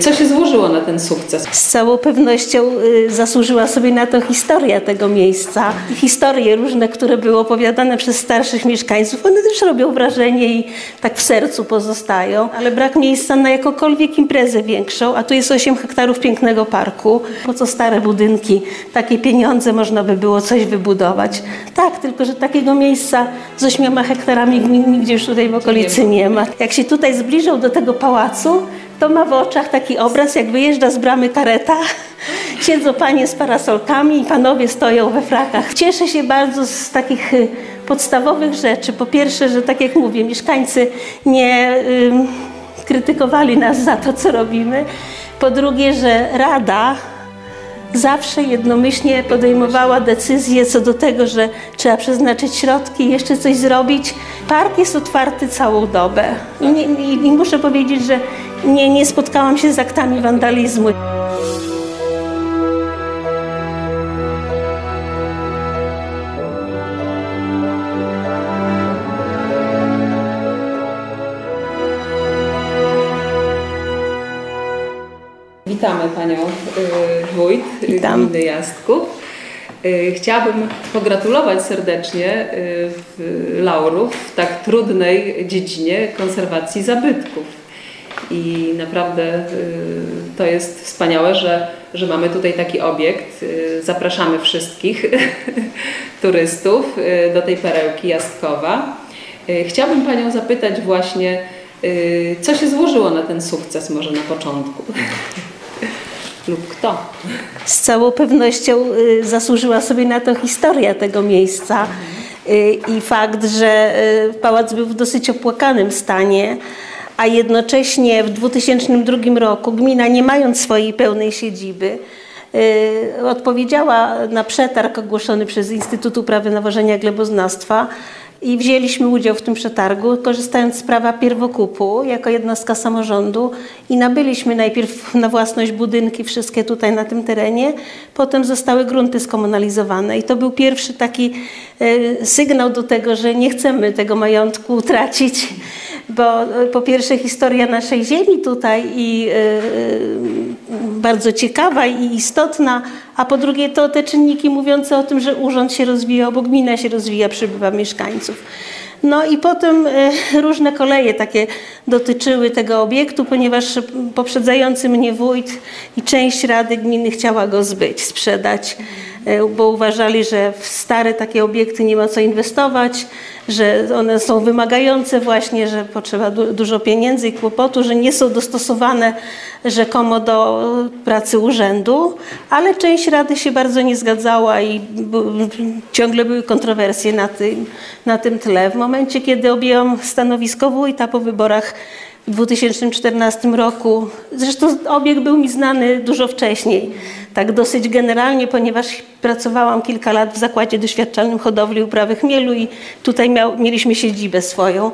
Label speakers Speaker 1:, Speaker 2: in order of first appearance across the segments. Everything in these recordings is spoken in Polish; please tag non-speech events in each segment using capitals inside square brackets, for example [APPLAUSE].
Speaker 1: Co się złożyło na ten sukces?
Speaker 2: Z całą pewnością y, zasłużyła sobie na to historia tego miejsca. Historie różne, które były opowiadane przez starszych mieszkańców, one też robią wrażenie i tak w sercu pozostają, ale brak miejsca na jakąkolwiek imprezę większą, a tu jest 8 hektarów pięknego parku. Po co stare budynki, takie pieniądze można by było coś wybudować. Tak, tylko że takiego miejsca z 8 hektarami nigdzie już tutaj w okolicy nie ma. Jak się tutaj zbliżą do tego pałacu, to ma w oczach taki obraz, jak wyjeżdża z bramy kareta, siedzą panie z parasolkami i panowie stoją we frakach. Cieszę się bardzo z takich y, podstawowych rzeczy. Po pierwsze, że tak jak mówię, mieszkańcy nie y, krytykowali nas za to, co robimy. Po drugie, że Rada zawsze jednomyślnie podejmowała decyzję co do tego, że trzeba przeznaczyć środki jeszcze coś zrobić. Park jest otwarty całą dobę. I, i muszę powiedzieć, że nie, nie spotkałam się z aktami wandalizmu.
Speaker 1: Witamy Panią y, Wójt
Speaker 2: Witam.
Speaker 1: Gminy Jastków. Y, Chciałabym pogratulować serdecznie y, laurów w tak trudnej dziedzinie konserwacji zabytków. I naprawdę to jest wspaniałe, że, że mamy tutaj taki obiekt. Zapraszamy wszystkich [LAUGHS] turystów do tej perełki Jastkowa. Chciałabym Panią zapytać właśnie, co się złożyło na ten sukces może na początku? [LAUGHS] Lub kto?
Speaker 2: Z całą pewnością y, zasłużyła sobie na to historia tego miejsca y, i fakt, że y, pałac był w dosyć opłakanym stanie, a jednocześnie w 2002 roku gmina, nie mając swojej pełnej siedziby, odpowiedziała na przetarg ogłoszony przez Instytut Uprawy Nawożenia Gleboznawstwa i wzięliśmy udział w tym przetargu, korzystając z prawa pierwokupu jako jednostka samorządu. I nabyliśmy najpierw na własność budynki wszystkie tutaj na tym terenie, potem zostały grunty skomunalizowane. I to był pierwszy taki e, sygnał do tego, że nie chcemy tego majątku [LAUGHS] utracić, bo e, po pierwsze historia naszej ziemi tutaj i e, e, bardzo ciekawa i istotna, a po drugie to te czynniki mówiące o tym, że urząd się rozwija, bo gmina się rozwija, przybywa mieszkańców. No i potem różne koleje takie dotyczyły tego obiektu, ponieważ poprzedzający mnie wójt i część Rady Gminy chciała go zbyć, sprzedać, bo uważali, że w stare takie obiekty nie ma co inwestować, że one są wymagające właśnie, że potrzeba du- dużo pieniędzy i kłopotu, że nie są dostosowane rzekomo do e, pracy urzędu, ale część Rady się bardzo nie zgadzała i ciągle były kontrowersje na tym, na tym tle. W momencie, kiedy objęłam stanowisko wójta po wyborach w 2014 roku, zresztą obiekt był mi znany dużo wcześniej, tak dosyć generalnie, ponieważ pracowałam kilka lat w zakładzie doświadczalnym hodowli uprawy chmielu i tutaj miał, mieliśmy siedzibę swoją.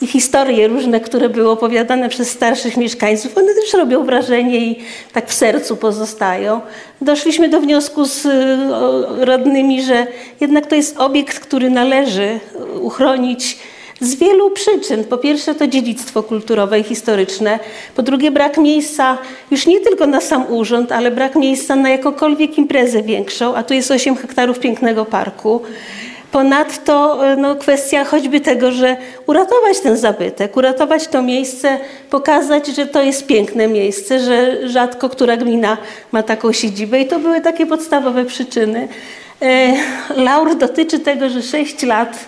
Speaker 2: I historie różne, które były opowiadane przez starszych mieszkańców, one też robią wrażenie i tak w sercu pozostają. Doszliśmy do wniosku z y, radnymi, że jednak to jest obiekt, który należy uchronić z wielu przyczyn. Po pierwsze to dziedzictwo kulturowe i historyczne. Po drugie brak miejsca już nie tylko na sam urząd, ale brak miejsca na jakąkolwiek imprezę większą, a tu jest 8 hektarów pięknego parku. Ponadto e, no, kwestia choćby tego, że uratować ten zabytek, uratować to miejsce, pokazać, że to jest piękne miejsce, że rzadko która gmina ma taką siedzibę i to były takie podstawowe przyczyny. E, Laur dotyczy tego, że 6 lat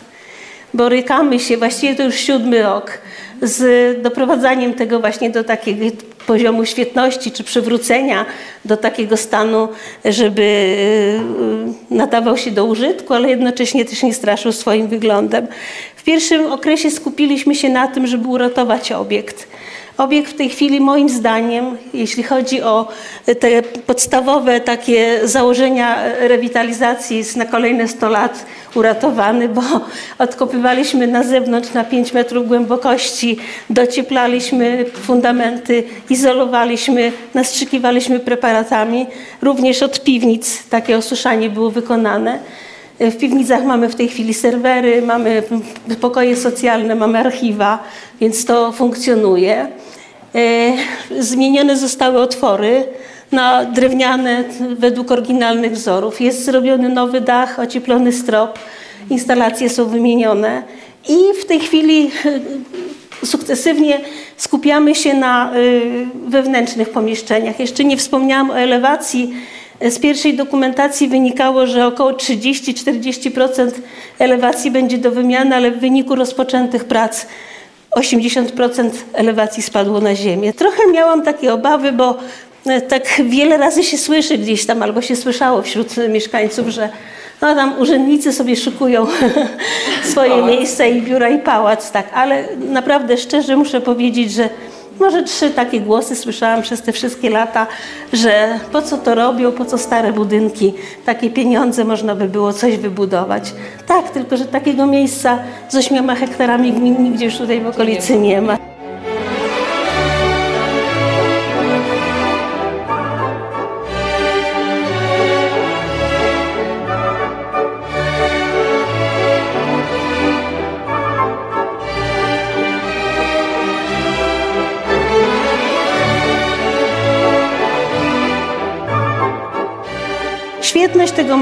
Speaker 2: borykamy się, właściwie to już siódmy rok, z doprowadzaniem tego właśnie do takiego poziomu świetności czy przywrócenia do takiego stanu, żeby y, nadawał się do użytku, ale jednocześnie też nie straszył swoim wyglądem. W pierwszym okresie skupiliśmy się na tym, żeby uratować obiekt. Obiekt w tej chwili moim zdaniem, jeśli chodzi o te podstawowe takie założenia rewitalizacji jest na kolejne 100 lat uratowany, bo odkopywaliśmy na zewnątrz na 5 metrów głębokości, docieplaliśmy fundamenty, izolowaliśmy, nastrzykiwaliśmy preparatami. Również od piwnic takie osuszanie było wykonane. W piwnicach mamy w tej chwili serwery, mamy pokoje socjalne, mamy archiwa, więc to funkcjonuje. E, zmienione zostały otwory na drewniane według oryginalnych wzorów. Jest zrobiony nowy dach, ocieplony strop, instalacje są wymienione i w tej chwili e, sukcesywnie skupiamy się na e, wewnętrznych pomieszczeniach. Jeszcze nie wspomniałam o elewacji. Z pierwszej dokumentacji wynikało, że około 30-40% elewacji będzie do wymiany, ale w wyniku rozpoczętych prac 80% elewacji spadło na ziemię. Trochę miałam takie obawy, bo e, tak wiele razy się słyszy gdzieś tam, albo się słyszało wśród mieszkańców, że no tam urzędnicy sobie szykują [LAUGHS] swoje miejsca i biura i pałac, tak, ale naprawdę szczerze muszę powiedzieć, że może trzy takie głosy słyszałam przez te wszystkie lata, że po co to robią, po co stare budynki, takie pieniądze można by było coś wybudować. Tak, tylko że takiego miejsca z ośmioma hektarami nigdzie już tutaj w okolicy nie ma.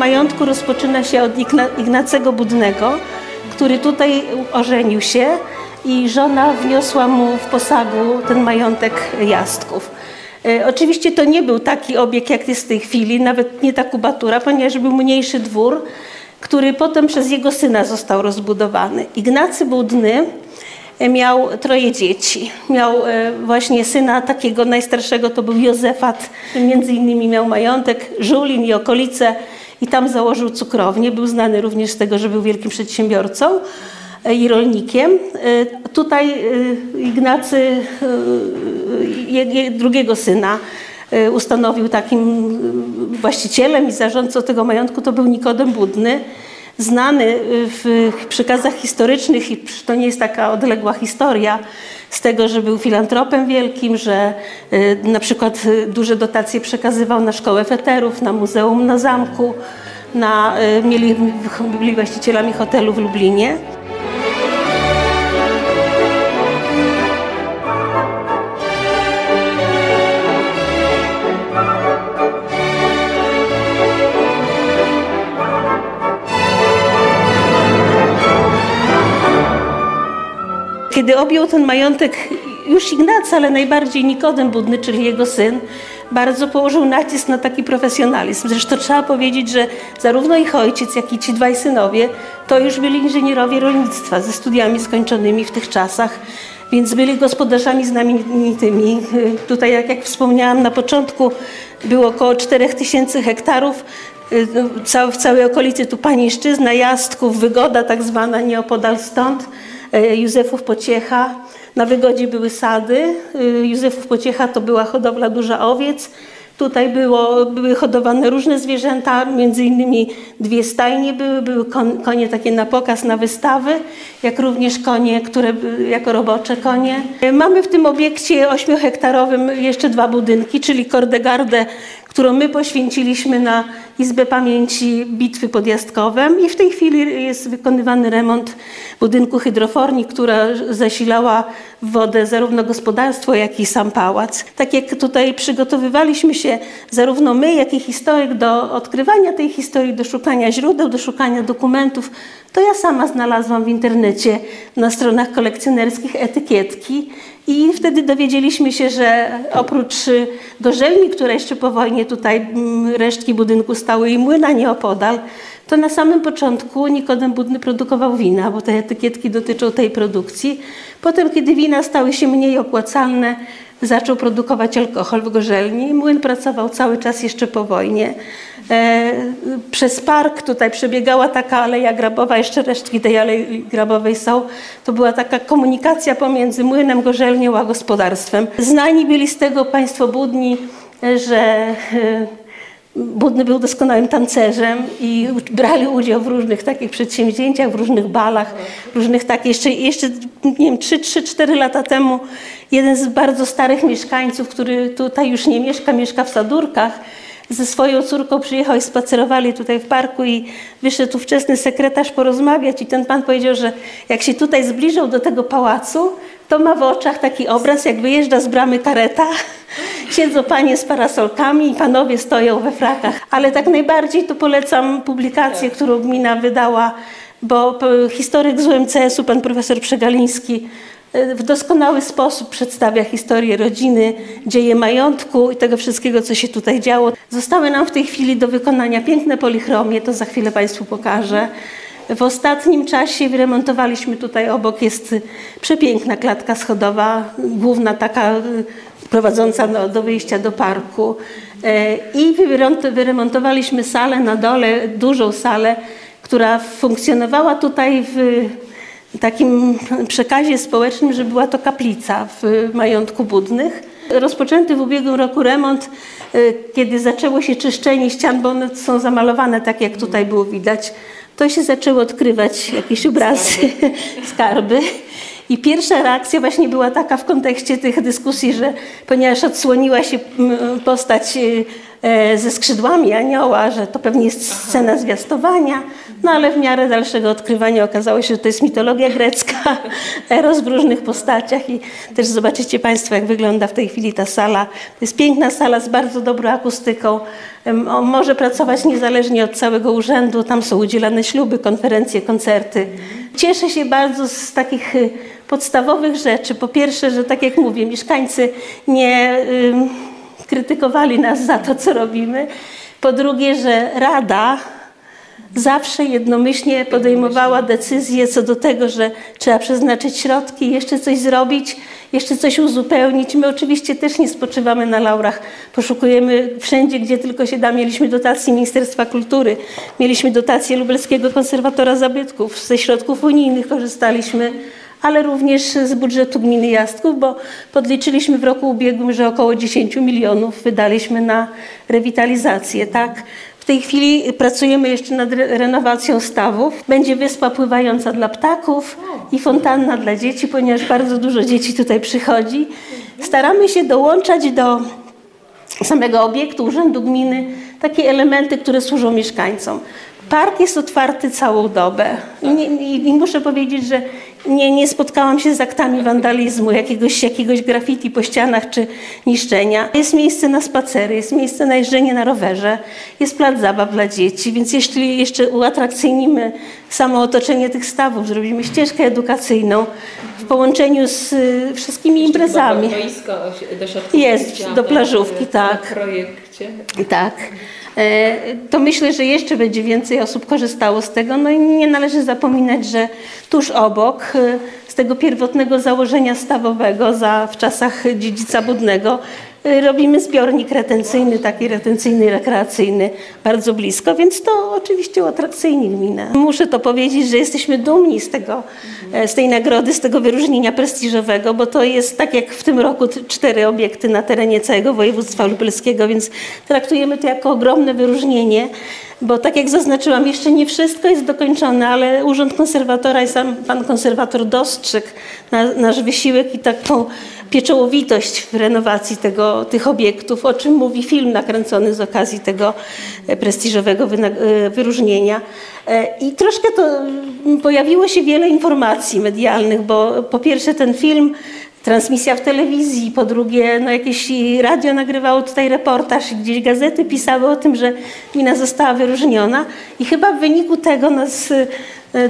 Speaker 2: Majątku rozpoczyna się od Ignacego Budnego, który tutaj ożenił się i żona wniosła mu w posagu ten majątek Jastków. E, oczywiście to nie był taki obiekt, jak jest w tej chwili, nawet nie ta kubatura, ponieważ był mniejszy dwór, który potem przez jego syna został rozbudowany. Ignacy Budny miał troje dzieci. Miał e, właśnie syna takiego najstarszego, to był Józefat. Między innymi miał majątek Żulin i okolice i tam założył cukrownię. Był znany również z tego, że był wielkim przedsiębiorcą e, i rolnikiem. E, tutaj Ignacy drugiego syna ustanowił takim właścicielem i zarządcą tego majątku to był Nikodem Budny znany y, w przekazach historycznych i to nie jest taka odległa historia z tego, że był filantropem wielkim, że y, na przykład y, duże dotacje przekazywał na szkołę feterów, na muzeum na zamku, na, mieli, byli właścicielami hotelu w Lublinie. Kiedy objął ten majątek już Ignacy, ale najbardziej Nikodem Budny, czyli jego syn, bardzo położył nacisk na taki profesjonalizm. Zresztą trzeba powiedzieć, że zarówno ich ojciec, jak i ci dwaj synowie to już byli inżynierowie rolnictwa ze studiami skończonymi w tych czasach, więc byli gospodarzami znamienitymi. Tutaj, jak, jak wspomniałam na początku, było około 4000 hektarów. W całej okolicy tu Paniszczyzna, Jastków, Wygoda tak zwana, nieopodal stąd. E, Józefów Pociecha. Na Wygodzie były sady. E, Józefów Pociecha to była hodowla duża owiec. Tutaj było, były hodowane różne zwierzęta, między innymi dwie stajnie były, były konie takie na pokaz, na wystawy, jak również konie, które jako robocze konie. E, mamy w tym obiekcie ośmiohektarowym jeszcze dwa budynki, czyli Kordegardę, którą my poświęciliśmy na Izbę Pamięci Bitwy pod Jastkowem i w tej chwili jest wykonywany remont budynku hydroforni, która zasilała wodę zarówno gospodarstwo, jak i sam pałac. Tak jak tutaj przygotowywaliśmy się zarówno my, jak i historyk do odkrywania tej historii, do szukania źródeł, do szukania dokumentów, to ja sama znalazłam w internecie na stronach kolekcjonerskich etykietki i wtedy dowiedzieliśmy się, że oprócz gorzelni, które jeszcze po wojnie tutaj resztki budynku stały i młyna nieopodal, to na samym początku Nikodem Budny produkował wina, bo te etykietki dotyczą tej produkcji. Potem, kiedy wina stały się mniej opłacalne, zaczął produkować alkohol w gorzelni. Młyn pracował cały czas jeszcze po wojnie. E, przez park tutaj przebiegała taka aleja grabowa, jeszcze resztki tej alei grabowej są. To była taka komunikacja pomiędzy młynem, gorzelnią a gospodarstwem. Znani byli z tego państwo budni, że e, Budny był doskonałym tancerzem i brali udział w różnych takich przedsięwzięciach, w różnych balach, różnych takich. Jeszcze, jeszcze nie wiem, 3-4 lata temu jeden z bardzo starych mieszkańców, który tutaj już nie mieszka, mieszka w Sadurkach, ze swoją córką przyjechał i spacerowali tutaj w parku i wyszedł tu wczesny sekretarz porozmawiać i ten pan powiedział, że jak się tutaj zbliżał do tego pałacu, to ma w oczach taki obraz, jak wyjeżdża z bramy kareta, [LAUGHS] siedzą panie z parasolkami i panowie stoją we frakach. Ale tak najbardziej to polecam publikację, którą gmina wydała, bo historyk z UMCS-u, pan profesor Przegaliński, w doskonały sposób przedstawia historię rodziny, dzieje majątku i tego wszystkiego, co się tutaj działo. Zostały nam w tej chwili do wykonania piękne polichromie, to za chwilę Państwu pokażę. W ostatnim czasie wyremontowaliśmy tutaj obok jest przepiękna klatka schodowa, główna taka y, prowadząca do, do wyjścia do parku. E, I wyremontowaliśmy salę na dole, dużą salę, która funkcjonowała tutaj w takim przekazie społecznym, że była to kaplica w majątku Budnych. Rozpoczęty w ubiegłym roku remont, y, kiedy zaczęło się czyszczenie ścian, bo one są zamalowane tak, jak tutaj było widać to się zaczęły odkrywać jakieś obrazy, skarby. [LAUGHS] skarby. I pierwsza reakcja właśnie była taka w kontekście tych dyskusji, że ponieważ odsłoniła się postać e, ze skrzydłami anioła, że to pewnie jest scena zwiastowania, no ale w miarę dalszego odkrywania okazało się, że to jest mitologia grecka, [LAUGHS] eros w różnych postaciach i też zobaczycie Państwo, jak wygląda w tej chwili ta sala. To jest piękna sala z bardzo dobrą akustyką. On może pracować niezależnie od całego urzędu, tam są udzielane śluby, konferencje, koncerty. Cieszę się bardzo z takich y, podstawowych rzeczy. Po pierwsze, że tak jak mówię, mieszkańcy nie y, krytykowali nas za to, co robimy. Po drugie, że Rada zawsze jednomyślnie podejmowała decyzję co do tego, że trzeba przeznaczyć środki, jeszcze coś zrobić, jeszcze coś uzupełnić. My oczywiście też nie spoczywamy na laurach. Poszukujemy wszędzie, gdzie tylko się da. Mieliśmy dotacje Ministerstwa Kultury, mieliśmy dotacje Lubelskiego Konserwatora Zabytków, ze środków unijnych korzystaliśmy ale również z budżetu gminy Jastków, bo podliczyliśmy w roku ubiegłym, że około 10 milionów wydaliśmy na rewitalizację. Tak? W tej chwili pracujemy jeszcze nad renowacją stawów. Będzie wyspa pływająca dla ptaków i fontanna dla dzieci, ponieważ bardzo dużo dzieci tutaj przychodzi. Staramy się dołączać do samego obiektu Urzędu Gminy takie elementy, które służą mieszkańcom. Park jest otwarty całą dobę I, i muszę powiedzieć, że nie, nie spotkałam się z aktami wandalizmu, jakiegoś, jakiegoś graffiti po ścianach czy niszczenia. Jest miejsce na spacery, jest miejsce na jeżdżenie na rowerze, jest plac zabaw dla dzieci, więc jeśli jeszcze uatrakcyjnimy samo otoczenie tych stawów, zrobimy ścieżkę edukacyjną w połączeniu z y, wszystkimi imprezami.
Speaker 1: Boisko do
Speaker 2: Jest, do plażówki, tak.
Speaker 1: W projekcie.
Speaker 2: Tak. E, to myślę, że jeszcze będzie więcej osób korzystało z tego. No i nie należy zapominać, że tuż obok e, z tego pierwotnego założenia stawowego za, w czasach dziedzica budnego Y, robimy zbiornik retencyjny, taki retencyjny, rekreacyjny, bardzo blisko, więc to oczywiście uatrakcyjni gminę. Muszę to powiedzieć, że jesteśmy dumni z, tego, e, z tej nagrody, z tego wyróżnienia prestiżowego, bo to jest tak jak w tym roku cztery obiekty na terenie całego województwa lubelskiego, więc traktujemy to jako ogromne wyróżnienie bo tak jak zaznaczyłam, jeszcze nie wszystko jest dokończone, ale Urząd Konserwatora i sam pan konserwator dostrzegł nasz wysiłek i taką pieczołowitość w renowacji tego, tych obiektów, o czym mówi film nakręcony z okazji tego e, prestiżowego e, wyróżnienia. E, I troszkę to pojawiło się wiele informacji medialnych, bo po pierwsze ten film transmisja w telewizji, po drugie no jakieś radio nagrywało tutaj reportaż gdzieś gazety pisały o tym, że gmina została wyróżniona i chyba w wyniku tego nas E,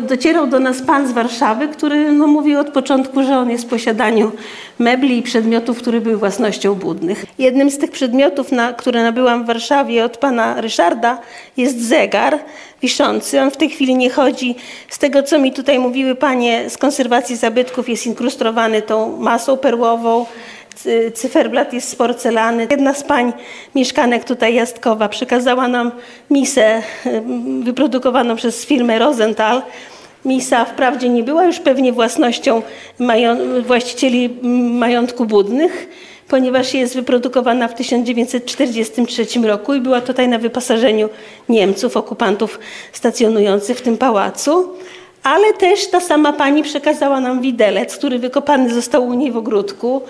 Speaker 2: docierał do nas pan z Warszawy, który no, mówił od początku, że on jest w posiadaniu mebli i przedmiotów, które były własnością budnych. Jednym z tych przedmiotów, na, które nabyłam w Warszawie od pana Ryszarda, jest zegar wiszący. On w tej chwili nie chodzi. Z tego, co mi tutaj mówiły panie z konserwacji zabytków, jest inkrustowany tą masą perłową cyferblat jest z porcelany. Jedna z pań mieszkanek tutaj Jastkowa przekazała nam misę wyprodukowaną przez firmę Rosenthal. Misa wprawdzie nie była już pewnie własnością właścicieli majątku budnych, ponieważ jest wyprodukowana w 1943 roku i była tutaj na wyposażeniu Niemców, okupantów stacjonujących w tym pałacu. Ale też ta sama pani przekazała nam widelec, który wykopany został u niej w ogródku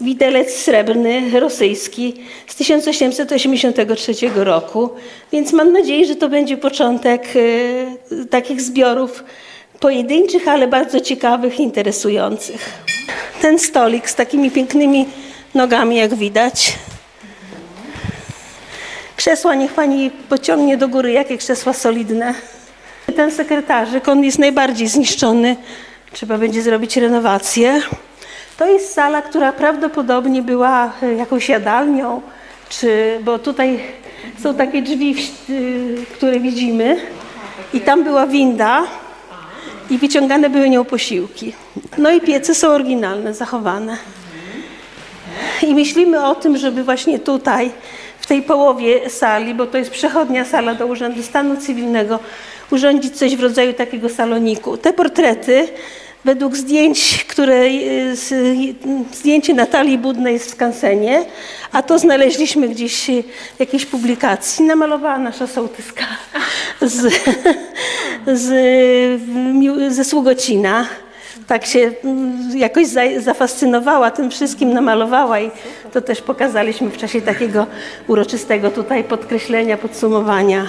Speaker 2: widelec srebrny rosyjski z 1883 roku, więc mam nadzieję, że to będzie początek y, takich zbiorów pojedynczych, ale bardzo ciekawych, interesujących. Ten stolik z takimi pięknymi nogami, jak widać. Krzesła niech pani pociągnie do góry, jakie krzesła solidne. Ten sekretarzyk, on jest najbardziej zniszczony. Trzeba będzie zrobić renowację. To jest sala, która prawdopodobnie była e, jakąś jadalnią, czy, bo tutaj są takie drzwi, y, które widzimy i tam była winda i wyciągane były nią posiłki. No i piece są oryginalne, zachowane. I myślimy o tym, żeby właśnie tutaj, w tej połowie sali, bo to jest przechodnia sala do Urzędu Stanu Cywilnego, urządzić coś w rodzaju takiego saloniku. Te portrety według zdjęć, które, zdjęcie Natalii Budnej w skansenie, a to znaleźliśmy gdzieś w jakiejś publikacji, namalowała nasza sołtyska z, z, ze Sługocina. Tak się jakoś zafascynowała tym wszystkim, namalowała i to też pokazaliśmy w czasie takiego uroczystego tutaj podkreślenia, podsumowania.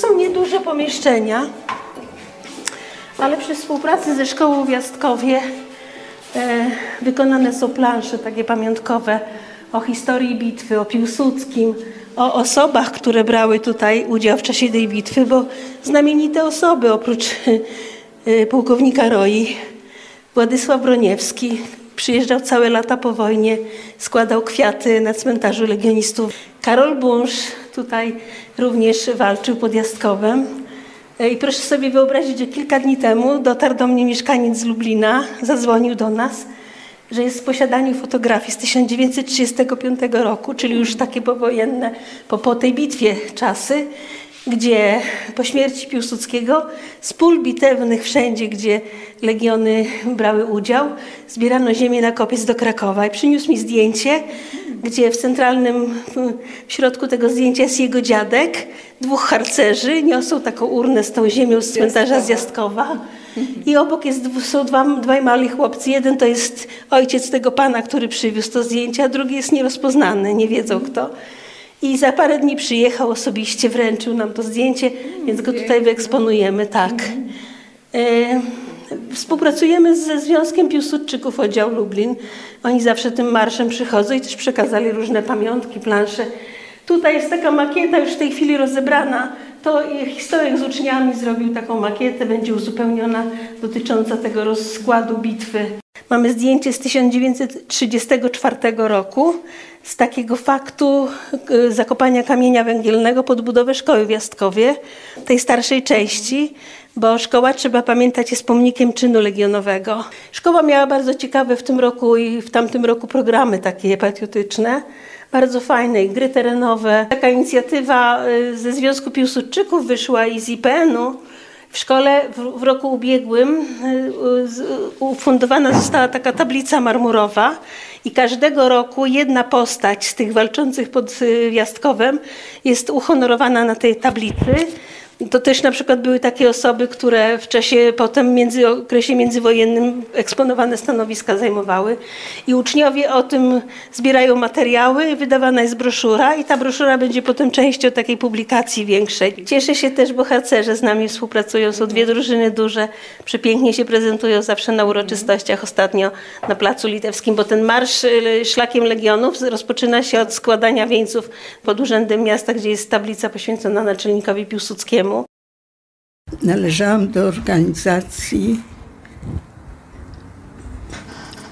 Speaker 2: Są nieduże pomieszczenia, ale przy współpracy ze szkołą w Jastkowie e, wykonane są plansze takie pamiątkowe o historii bitwy, o Piłsudskim, o osobach, które brały tutaj udział w czasie tej bitwy, bo znamienite osoby oprócz e, pułkownika Roi, Władysław Broniewski, przyjeżdżał całe lata po wojnie, składał kwiaty na cmentarzu legionistów. Karol Bunsz tutaj również walczył pod Jastkowem. E, I proszę sobie wyobrazić, że kilka dni temu dotarł do mnie mieszkaniec z Lublina, zadzwonił do nas, że jest w posiadaniu fotografii z 1935 roku, czyli już takie powojenne, po, po tej bitwie czasy, gdzie po śmierci Piłsudskiego z pól bitewnych wszędzie, gdzie legiony brały udział, zbierano ziemię na kopiec do Krakowa i przyniósł mi zdjęcie, gdzie w centralnym w środku tego zdjęcia jest jego dziadek, dwóch harcerzy niosą taką urnę z tą ziemią z cmentarza z Jastkowa. I obok jest, są dwa, dwaj mali chłopcy. Jeden to jest ojciec tego pana, który przywiózł to zdjęcie, a drugi jest nierozpoznany, nie wiedzą kto. I za parę dni przyjechał osobiście, wręczył nam to zdjęcie, więc go tutaj wyeksponujemy, tak. E, współpracujemy ze Związkiem Piłsudczyków Oddział Lublin. Oni zawsze tym marszem przychodzą i też przekazali różne pamiątki, plansze. Tutaj jest taka makieta już w tej chwili rozebrana. To historyk z uczniami zrobił taką makietę, będzie uzupełniona dotycząca tego rozkładu bitwy. Mamy zdjęcie z 1934 roku z takiego faktu y, zakopania kamienia węgielnego pod budowę szkoły w Jastkowie, tej starszej części, bo szkoła, trzeba pamiętać, jest pomnikiem czynu legionowego. Szkoła miała bardzo ciekawe w tym roku i w tamtym roku programy takie patriotyczne, bardzo fajne, gry terenowe. Taka inicjatywa y, ze Związku Piłsudczyków wyszła i z IPN-u, w szkole w, roku ubiegłym y, ufundowana została taka tablica marmurowa i każdego roku jedna postać z tych walczących pod Jastkowem jest uhonorowana na tej tablicy. To też na przykład były takie osoby, które w czasie potem między okresie międzywojennym eksponowane stanowiska zajmowały i uczniowie o tym zbierają materiały, wydawana jest broszura i ta broszura będzie potem częścią takiej publikacji większej. Cieszę się też, bo harcerze z nami współpracują, są dwie drużyny duże, przepięknie się prezentują zawsze na uroczystościach, ostatnio na Placu Litewskim, bo ten marsz y, szlakiem Legionów rozpoczyna się od składania wieńców pod Urzędem Miasta, gdzie jest tablica poświęcona naczelnikowi Piłsudskiemu
Speaker 3: należałam do organizacji,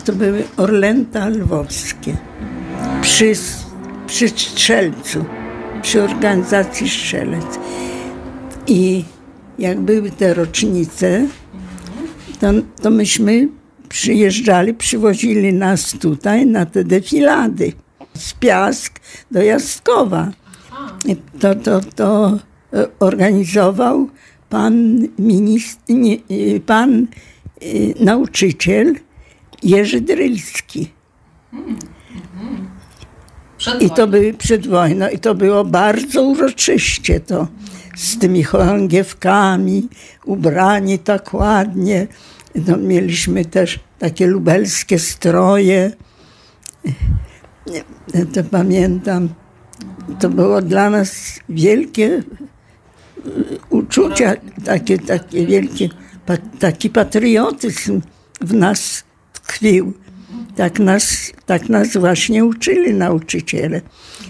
Speaker 3: to były Orlęta Lwowskie przy, przy Strzelcu, przy organizacji Strzelec. I jak były te rocznice, to, to myśmy przyjeżdżali, przywozili nas tutaj na te defilady z Piask do Jaskowa. To, to, to organizował pan, minist, nie, y, pan y, nauczyciel Jerzy Drylski. I to były przed wojną, i to było bardzo uroczyście to z tymi chorągiewkami, ubrani tak ładnie. No, mieliśmy też takie lubelskie stroje. To pamiętam, to było dla nas wielkie uczucia, takie, takie wielkie, taki patriotyzm w nas tkwił. Tak nas, tak nas właśnie uczyli nauczyciele.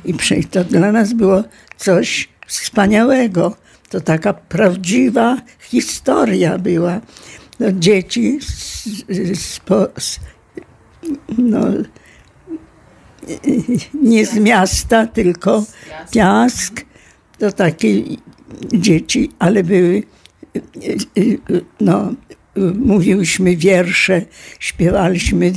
Speaker 3: I to dla nas było coś wspaniałego. To taka prawdziwa historia była. No, dzieci z, z, z, no, nie z miasta, tylko Piask. To takie dzieci, ale były, no, mówiłyśmy wiersze, śpiewaliśmy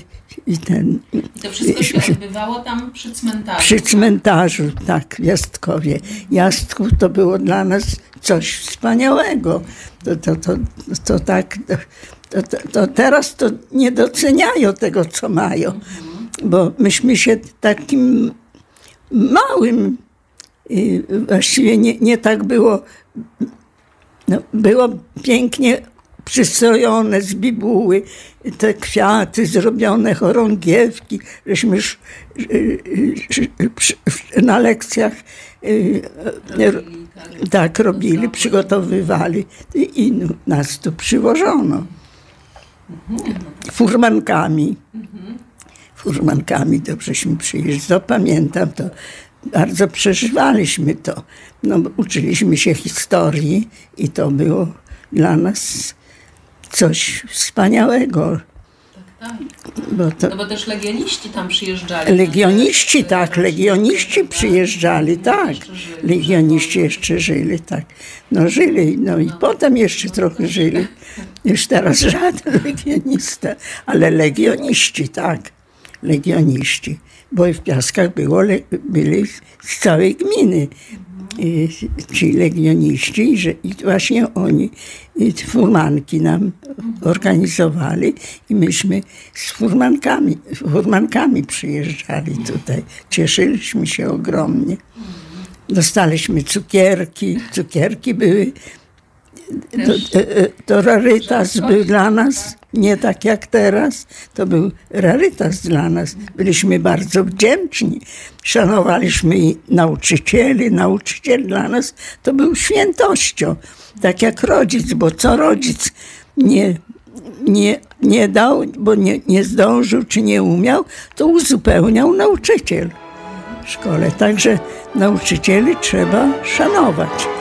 Speaker 3: i ten,
Speaker 1: I to wszystko się odbywało tam przy cmentarzu.
Speaker 3: przy cmentarzu, tak, w Jastkowie. Jastków to było dla nas coś wspaniałego. To, to, to, to tak, to, to, to teraz to nie doceniają tego, co mają, bo myśmy się takim małym, y, właściwie nie, nie tak było, no, było pięknie przystrojone z bibuły, te kwiaty zrobione, chorągiewki, żeśmy przy- na lekcjach y, y, tak robili, przygotowywali i, i nas tu przywożono. Furmankami. Furmankami dobrześmy przyjeżdżali. Pamiętam to. Bardzo przeżywaliśmy to. No, uczyliśmy się historii i to było dla nas coś wspaniałego.
Speaker 1: Tak.
Speaker 3: Bo to,
Speaker 1: No bo też legioniści tam przyjeżdżali.
Speaker 3: Legioniści, tak, legioniści przyjeżdżali, tak.
Speaker 1: Żyli.
Speaker 3: Legioniści jeszcze żyli, tak. No żyli, no i potem jeszcze trochę żyli. Już teraz [LAUGHS] żaden legionista, ale legioniści, tak. Legioniści. Bo w Piaskach było, byli z całej gminy ci legioniści, że, i właśnie oni furmanki nam organizowali i myśmy z furmankami, furmankami przyjeżdżali tutaj. Cieszyliśmy się ogromnie. Dostaliśmy cukierki, cukierki były, to, e, e, to rarytas był dla nas, nie tak jak teraz, to był rarytas dla nas. Byliśmy bardzo wdzięczni, szanowaliśmy nauczycieli, nauczyciel dla nas to był świętością, tak jak rodzic, bo co rodzic nie, nie, nie dał, bo nie, nie zdążył czy nie umiał, to uzupełniał nauczyciel w szkole. Także nauczycieli trzeba szanować.